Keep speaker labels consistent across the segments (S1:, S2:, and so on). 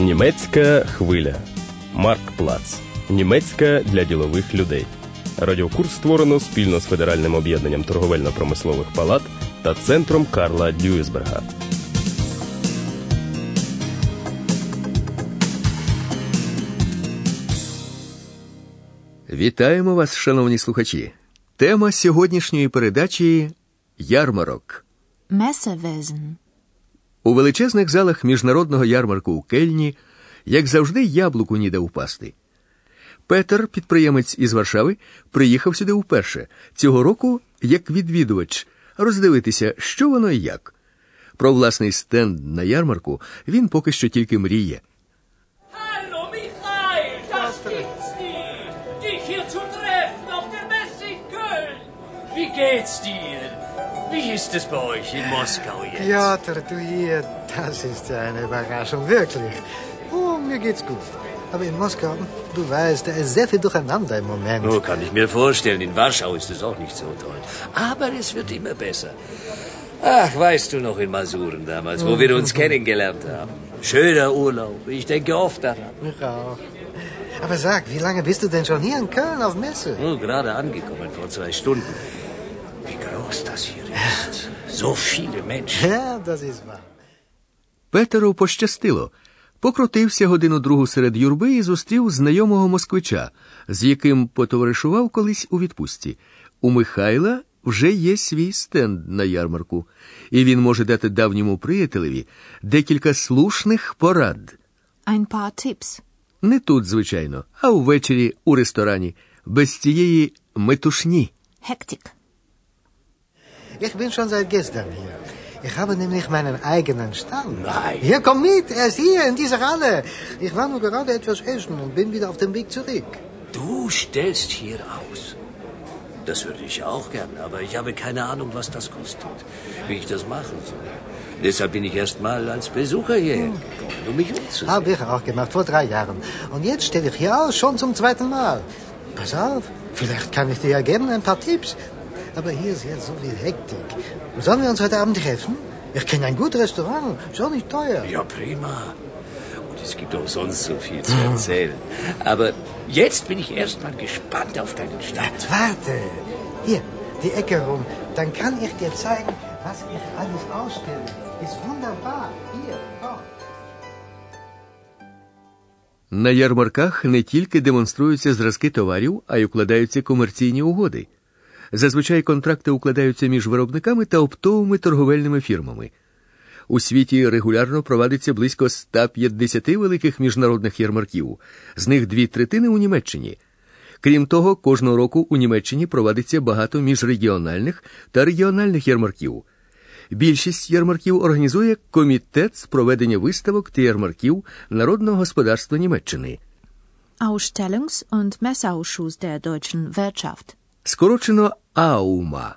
S1: Німецька хвиля. Марк Плац. Німецька для ділових людей. Радіокурс створено спільно з Федеральним об'єднанням торговельно-промислових палат та центром Карла Дюйсберга.
S2: Вітаємо вас, шановні слухачі. Тема сьогоднішньої передачі ярмарок.
S3: Messewesen.
S2: У величезних залах міжнародного ярмарку у Кельні, як завжди, яблуку ніде впасти. Петер, підприємець із Варшави, приїхав сюди вперше, цього року як відвідувач, роздивитися, що воно і як. Про власний стенд на ярмарку він поки що тільки мріє.
S4: Wie geht's dir? Wie ist es bei euch in Moskau jetzt?
S5: Piotr, du hier, das ist ja eine Überraschung, wirklich. Oh, mir geht's gut. Aber in Moskau, du weißt, da ist sehr viel durcheinander im Moment.
S4: Oh, kann ich mir vorstellen. In Warschau ist es auch nicht so toll. Aber es wird immer besser. Ach, weißt du noch in Masuren damals, wo wir uns kennengelernt haben? Schöner Urlaub. Ich denke oft daran.
S5: Ich auch. Aber sag, wie lange bist du denn schon hier in Köln auf Messe?
S4: Oh, gerade angekommen vor zwei Stunden. Groß das hier ist. So viele Menschen.
S5: Ja, das ist wahr.
S2: Петеру пощастило. Покрутився годину другу серед юрби і зустрів знайомого москвича, з яким потоваришував колись у відпустці. У Михайла вже є свій стенд на ярмарку, і він може дати давньому приятелеві декілька слушних порад.
S3: Ein paar Tipps.
S2: Не тут, звичайно, а увечері у ресторані, без цієї метушні.
S3: Hektik.
S5: Ich bin schon seit gestern hier. Ich habe nämlich meinen eigenen Stand.
S4: Nein.
S5: Hier, komm mit, er ist hier, in dieser Halle. Ich war nur gerade etwas essen und bin wieder auf dem Weg zurück.
S4: Du stellst hier aus. Das würde ich auch gern, aber ich habe keine Ahnung, was das kostet, wie ich das machen soll. Deshalb bin ich erst mal als Besucher hierher gekommen, um mich umzusehen.
S5: Habe ich auch gemacht, vor drei Jahren. Und jetzt stelle ich hier aus, schon zum zweiten Mal. Pass auf, vielleicht kann ich dir ja geben ein paar Tipps. Aber hier ist jetzt so viel Hektik. Sollen wir uns heute Abend treffen? Ich kenne ein gutes Restaurant, ist auch nicht teuer.
S4: Ja, prima. Und es gibt auch sonst so viel zu erzählen. Aber jetzt bin ich erst mal gespannt auf deinen Stand.
S5: Warte, hier, die Ecke rum. Dann kann ich dir zeigen, was ich alles ausstelle. Ist wunderbar. Hier, komm.
S2: На ярмарках не тільки демонструються зразки товарів, а й укладаються комерційні угоди. Зазвичай контракти укладаються між виробниками та оптовими торговельними фірмами. У світі регулярно проводиться близько 150 великих міжнародних ярмарків, з них дві третини у Німеччині. Крім того, кожного року у Німеччині проводиться багато міжрегіональних та регіональних ярмарків. Більшість ярмарків організує комітет з проведення виставок та ярмарків народного господарства Німеччини.
S3: Ausstellungs- und Messeausschuss der deutschen Wirtschaft.
S2: Скорочено АУМА.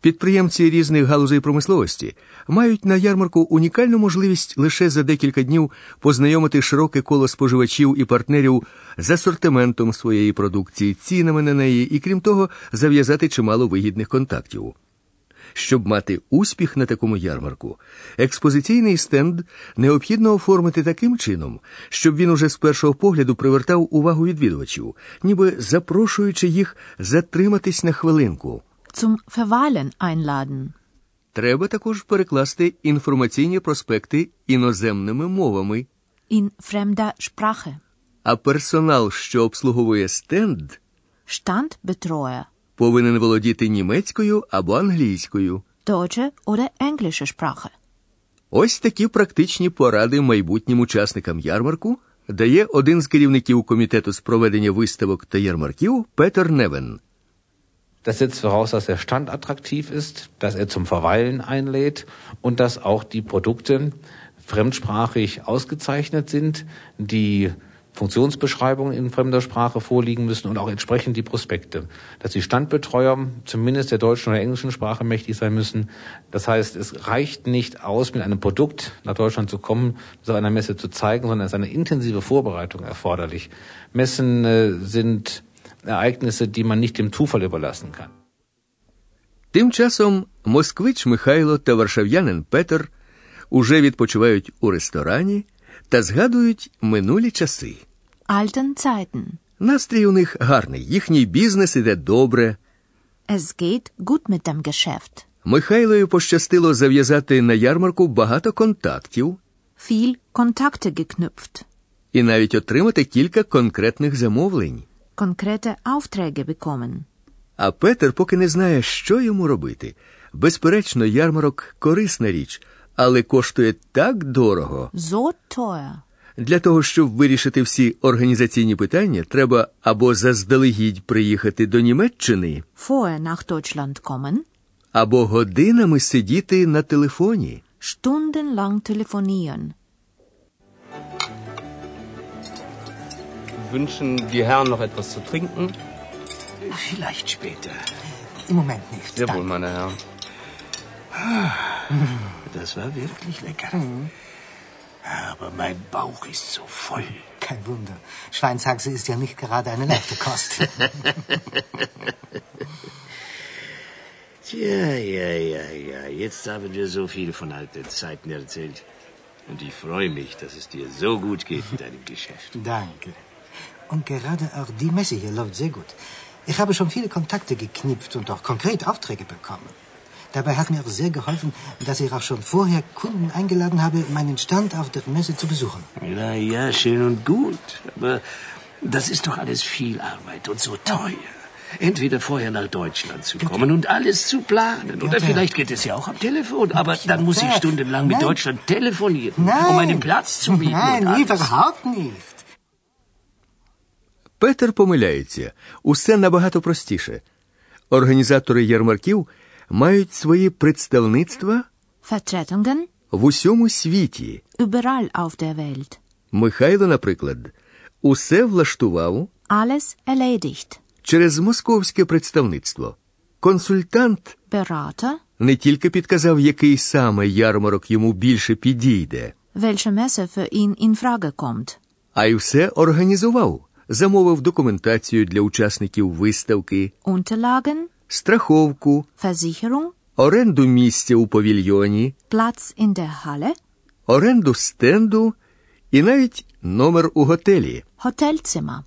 S2: Підприємці різних галузей промисловості мають на ярмарку унікальну можливість лише за декілька днів познайомити широке коло споживачів і партнерів з асортиментом своєї продукції, цінами на неї і, крім того, зав'язати чимало вигідних контактів. Щоб мати успіх на такому ярмарку, експозиційний стенд необхідно оформити таким чином, щоб він уже з першого погляду привертав увагу відвідувачів, ніби запрошуючи їх затриматись на хвилинку.
S3: Zum Verweilen einladen.
S2: Треба також перекласти інформаційні проспекти іноземними мовами,
S3: In fremder Sprache.
S2: а персонал, що обслуговує стенд,
S3: Standbetreuer.
S2: Повинен володіти німецькою або англійською.
S3: Deutsche oder englische Sprache.
S2: Ось такі практичні поради майбутнім учасникам ярмарку дає один з керівників комітету з проведення виставок та ярмарків Петер Невен.
S6: Das setzt voraus, dass der Stand attraktiv ist, dass er zum Verweilen einlädt und dass auch die Produkte fremdsprachig ausgezeichnet sind, die Funktionsbeschreibungen in fremder Sprache vorliegen müssen und auch entsprechend die Prospekte. Dass die Standbetreuer zumindest der deutschen oder englischen Sprache mächtig sein müssen. Das heißt, es reicht nicht aus, mit einem Produkt nach Deutschland zu kommen, das auf einer Messe zu zeigen, sondern es ist eine intensive Vorbereitung erforderlich. Messen äh, sind Ereignisse, die man nicht dem Zufall überlassen kann.
S2: Тим часом москвич Михайло та варшав'янин Петер уже відпочивають у ресторані, та згадують минулі часи.
S3: Alten Zeiten.
S2: Настрій у них гарний, їхній бізнес іде добре.
S3: Es geht gut mit dem Geschäft.
S2: Михайлою пощастило зав'язати на ярмарку багато контактів
S3: Viel Kontakte geknüpft.
S2: і навіть отримати кілька конкретних замовлень.
S3: Konkrete Aufträge bekommen.
S2: А Петер поки не знає, що йому робити. Безперечно, ярмарок корисна річ, але коштує так дорого.
S3: So teuer.
S2: Для того, щоб вирішити всі організаційні питання, треба або заздалегідь приїхати до Німеччини,
S3: Vorher nach Deutschland kommen,
S2: або годинами сидіти на телефоні.
S3: stundenlang telefonieren.
S1: Wünschen die Herren noch etwas zu trinken?
S4: Vielleicht später.
S5: Im Moment nicht.
S1: Jawohl,
S5: Danke.
S1: meine Herren.
S4: Das war wirklich lecker. Aber mein Bauch ist so voll.
S5: Kein Wunder. Schweinshaxe ist ja nicht gerade eine leichte Kost.
S4: Tja, ja, ja, ja. Jetzt haben wir so viel von alten Zeiten erzählt. Und ich freue mich, dass es dir so gut geht mit deinem Geschäft.
S5: Danke. Und gerade auch die Messe hier läuft sehr gut. Ich habe schon viele Kontakte geknüpft und auch konkret Aufträge bekommen. Dabei hat mir auch sehr geholfen, dass ich auch schon vorher Kunden eingeladen habe, meinen Stand auf der Messe zu besuchen.
S4: Na ja, schön und gut. Aber das ist doch alles viel Arbeit und so teuer. Entweder vorher nach Deutschland zu kommen und alles zu planen. Oder
S5: Peter.
S4: vielleicht geht es ja auch am Telefon. Aber dann muss ich
S5: Peter.
S4: stundenlang mit
S5: Nein.
S4: Deutschland telefonieren,
S5: Nein.
S4: um einen Platz zu mieten.
S5: Nein,
S4: und alles.
S5: überhaupt nicht.
S2: Петер помиляється. Усе набагато простіше. Організатори ярмарків мають свої представництва
S3: Vertretungen
S2: в усьому світі.
S3: überall auf der Welt.
S2: Михайло, наприклад, усе влаштував
S3: Alles erledigt.
S2: через московське представництво. Консультант
S3: Berater,
S2: не тільки підказав, який саме ярмарок йому більше підійде,
S3: welche Messe für ihn in Frage kommt.
S2: а й все організував, замовив документацію для учасників виставки,
S3: Unterlagen,
S2: страховку,
S3: Versicherung,
S2: оренду місця у павільйоні,
S3: Platz in der Halle,
S2: оренду стенду і навіть номер у готелі.
S3: Hotelzimmer.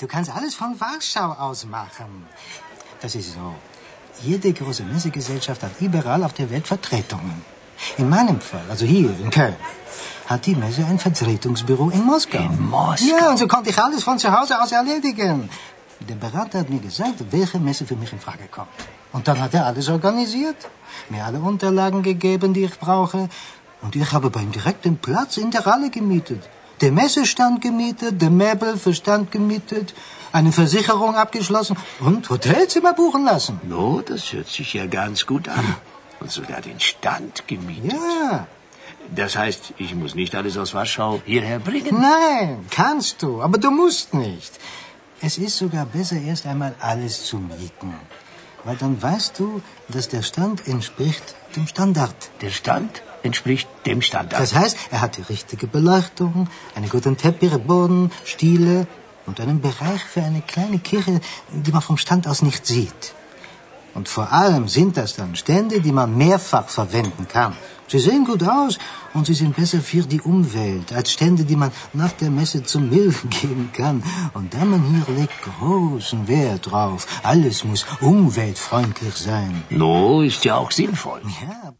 S5: Du kannst alles von Warschau aus machen. Das ist so. Jede große Messegesellschaft hat überall auf der Welt Vertretungen. In meinem Fall, also hier in Köln, hat die Messe ein Vertretungsbüro in Moskau.
S4: In Moskau?
S5: Ja, und so konnte ich alles von zu Hause aus erledigen. Der Berater hat mir gesagt, welche Messe für mich in Frage kommt. Und dann hat er alles organisiert, mir alle Unterlagen gegeben, die ich brauche. Und ich habe bei ihm direkt den Platz in der Halle gemietet. Den Messestand gemietet, für Stand gemietet, eine Versicherung abgeschlossen und Hotelzimmer buchen lassen.
S4: No, das hört sich ja ganz gut an. Und sogar den Stand gemietet.
S5: Ja,
S4: Das heißt, ich muss nicht alles aus Warschau hierher bringen.
S5: nein, kannst du, aber du musst nicht. Es ist sogar besser, erst einmal alles zu mieten. Weil dann weißt du, dass der Stand entspricht dem Standard.
S4: Der Stand entspricht dem Standard.
S5: Das heißt, er hat die richtige Beleuchtung, einen guten Teppichboden, Stiele und einen Bereich für eine kleine Kirche, die man vom Stand aus nicht sieht. Und vor allem sind das dann Stände, die man mehrfach verwenden kann. Sie sehen gut aus und sie sind besser für die Umwelt als Stände, die man nach der Messe zum Müll geben kann. Und der man hier legt großen Wert drauf. Alles muss umweltfreundlich sein.
S4: No, ist ja auch sinnvoll.
S5: Ja,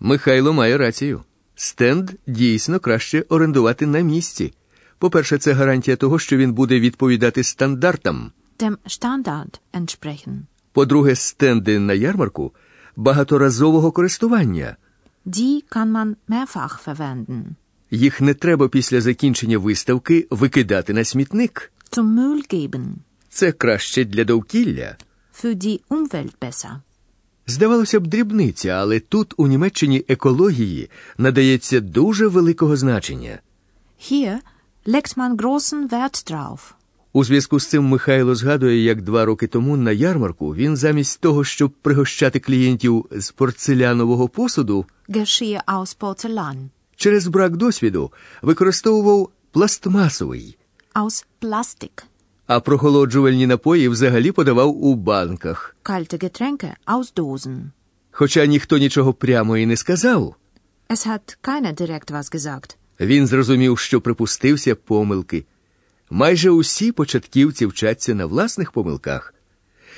S2: Михайло має рацію. Стенд дійсно краще орендувати на місці. По-перше, це гарантія того, що він буде відповідати стандартам.
S3: Dem Standard entsprechen.
S2: По-друге, стенди на ярмарку багаторазового користування.
S3: Die kann man mehrfach verwenden.
S2: Їх не треба після закінчення виставки викидати на смітник.
S3: Zum Müll geben.
S2: Це краще для довкілля.
S3: Für die Umwelt besser.
S2: Здавалося б, дрібниця, але тут у Німеччині екології надається дуже великого значення.
S3: Hier legt man großen Wert drauf.
S2: У зв'язку з цим Михайло згадує, як два роки тому на ярмарку він замість того, щоб пригощати клієнтів з порцелянового посуду,
S3: aus Porzellan.
S2: через брак досвіду використовував пластмасовий,
S3: Aus Plastik.
S2: а прохолоджувальні напої взагалі подавав у банках.
S3: Kalte Getränke aus Dosen.
S2: Хоча ніхто нічого прямо і не сказав,
S3: Es hat keiner direkt was gesagt.
S2: Він зрозумів, що припустився помилки. Майже усі початківці вчаться на власних помилках.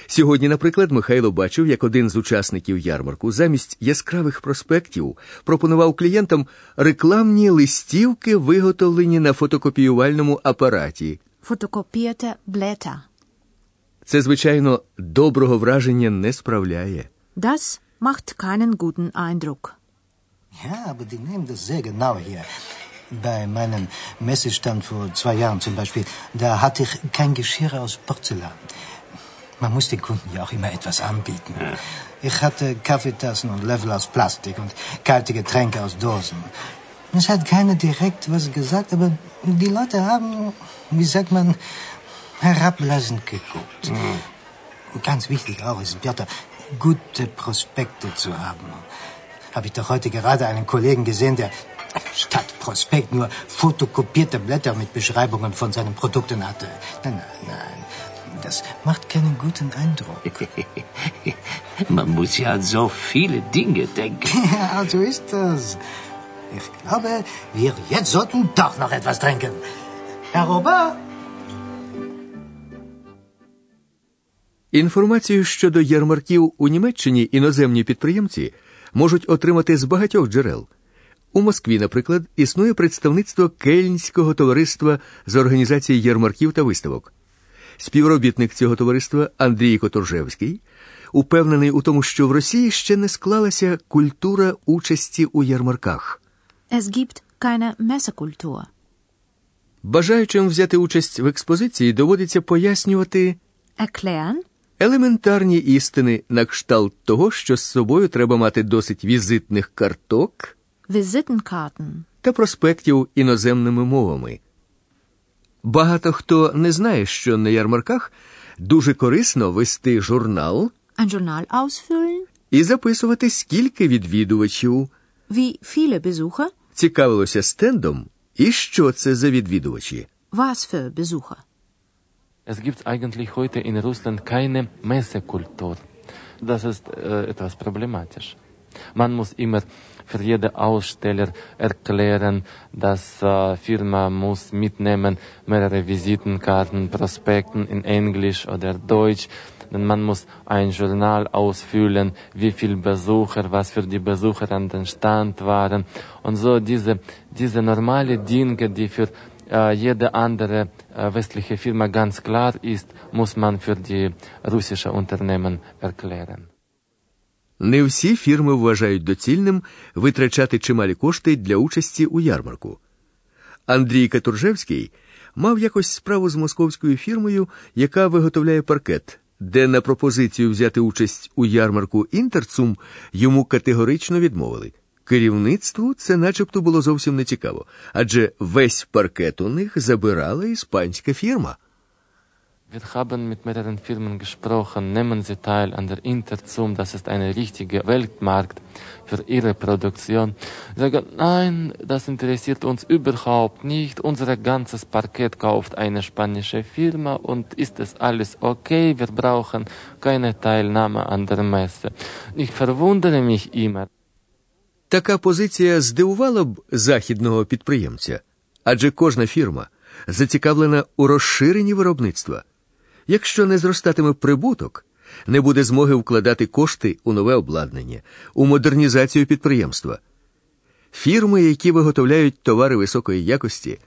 S2: Сьогодні, наприклад, Михайло бачив, як один з учасників ярмарку замість яскравих проспектів пропонував клієнтам рекламні листівки, виготовлені на фотокопіювальному апараті.
S3: Fotokopierte Blätter.
S2: Це, звичайно, доброго враження не справляє.
S3: Das macht keinen guten Eindruck.
S5: Ja, aber die nehmen das sehr genau hier. Bei meinem Messestand vor zwei Jahren zum Beispiel, da hatte ich kein Geschirr aus Porzellan. Man muss den Kunden ja auch immer etwas anbieten. Ich hatte Kaffeetassen und Löffel aus Plastik und kalte Getränke aus Dosen. Es hat keiner direkt was gesagt, aber die Leute haben, wie sagt man, herablassend geguckt. Ganz wichtig auch ist, Piotr, gute Prospekte zu haben. Habe ich doch heute gerade einen Kollegen gesehen, der statt Prospekt nur fotokopierte Blätter mit Beschreibungen von seinen Produkten hatte. Nein, nein, nein. Das macht keinen guten Eindruck.
S4: Man muss ja an so viele Dinge denken.
S5: Ja, also ist das. Ich glaube, wir jetzt sollten doch noch etwas trinken. Herr Robert?
S2: Інформацію щодо ярмарків у Німеччині іноземні підприємці можуть отримати з багатьох джерел. У Москві, наприклад, існує представництво Кельнського товариства з організації ярмарків та виставок. Співробітник цього товариства Андрій Которжевський упевнений у тому, що в Росії ще не склалася культура участі у ярмарках.
S3: Es gibt keine Messekultur.
S2: Бажаючим взяти участь в експозиції доводиться пояснювати
S3: Erklären?
S2: елементарні істини на кшталт того, що з собою треба мати досить візитних карток
S3: Visitenkarten.
S2: та проспектів іноземними мовами. Багато хто не знає, що на ярмарках дуже корисно вести журнал
S3: Ein Journal ausfüllen?
S2: і записувати, скільки відвідувачів
S3: Wie viele Besucher?
S2: цікавилося стендом і що це за відвідувачі.
S3: Was für Besucher?
S7: Es gibt eigentlich heute in Russland keine Messekultur. Das ist äh, etwas problematisch. Man muss immer für jede Aussteller erklären, dass äh, Firma muss mitnehmen mehrere Visitenkarten, Prospekten in Englisch oder Deutsch. Denn man muss ein Journal ausfüllen, wie viele Besucher, was für die Besucher an den Stand waren. Und so diese, diese normale Dinge, die für äh, jede andere äh, westliche Firma ganz klar ist, muss man für die russische Unternehmen erklären.
S2: Не всі фірми вважають доцільним витрачати чималі кошти для участі у ярмарку. Андрій Катуржевський мав якось справу з московською фірмою, яка виготовляє паркет, де на пропозицію взяти участь у ярмарку Інтерцум йому категорично відмовили. Керівництву це начебто було зовсім не цікаво, адже весь паркет у них забирала іспанська фірма.
S7: Wir haben mit mehreren Firmen gesprochen, nehmen Sie teil an der Interzum, das ist ein richtiger Weltmarkt für Ihre Produktion. Sie sagen, nein, das interessiert uns überhaupt nicht, unser ganzes Parkett kauft eine spanische Firma und ist es alles okay, wir brauchen keine Teilnahme an der Messe. Ich verwundere mich immer.
S2: Така позиція здивувала б західного підприємця, адже кожна фірма зацікавлена у розширенні виробництва. Якщо не зростатиме прибуток, не буде змоги вкладати кошти у нове обладнання, у модернізацію підприємства. Фірми, які виготовляють товари високої якості,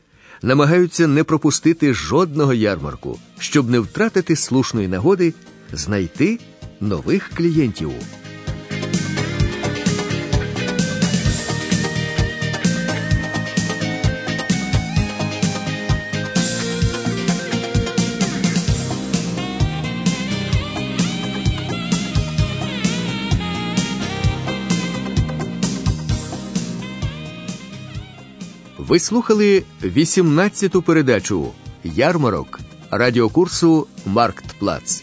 S2: намагаються не пропустити жодного ярмарку, щоб не втратити слушної нагоди знайти нових клієнтів. Ви слухали 18-ту передачу Ярмарок радіокурсу Марктплац.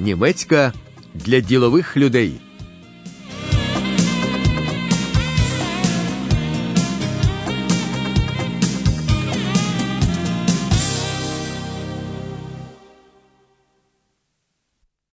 S2: Німецька для ділових людей.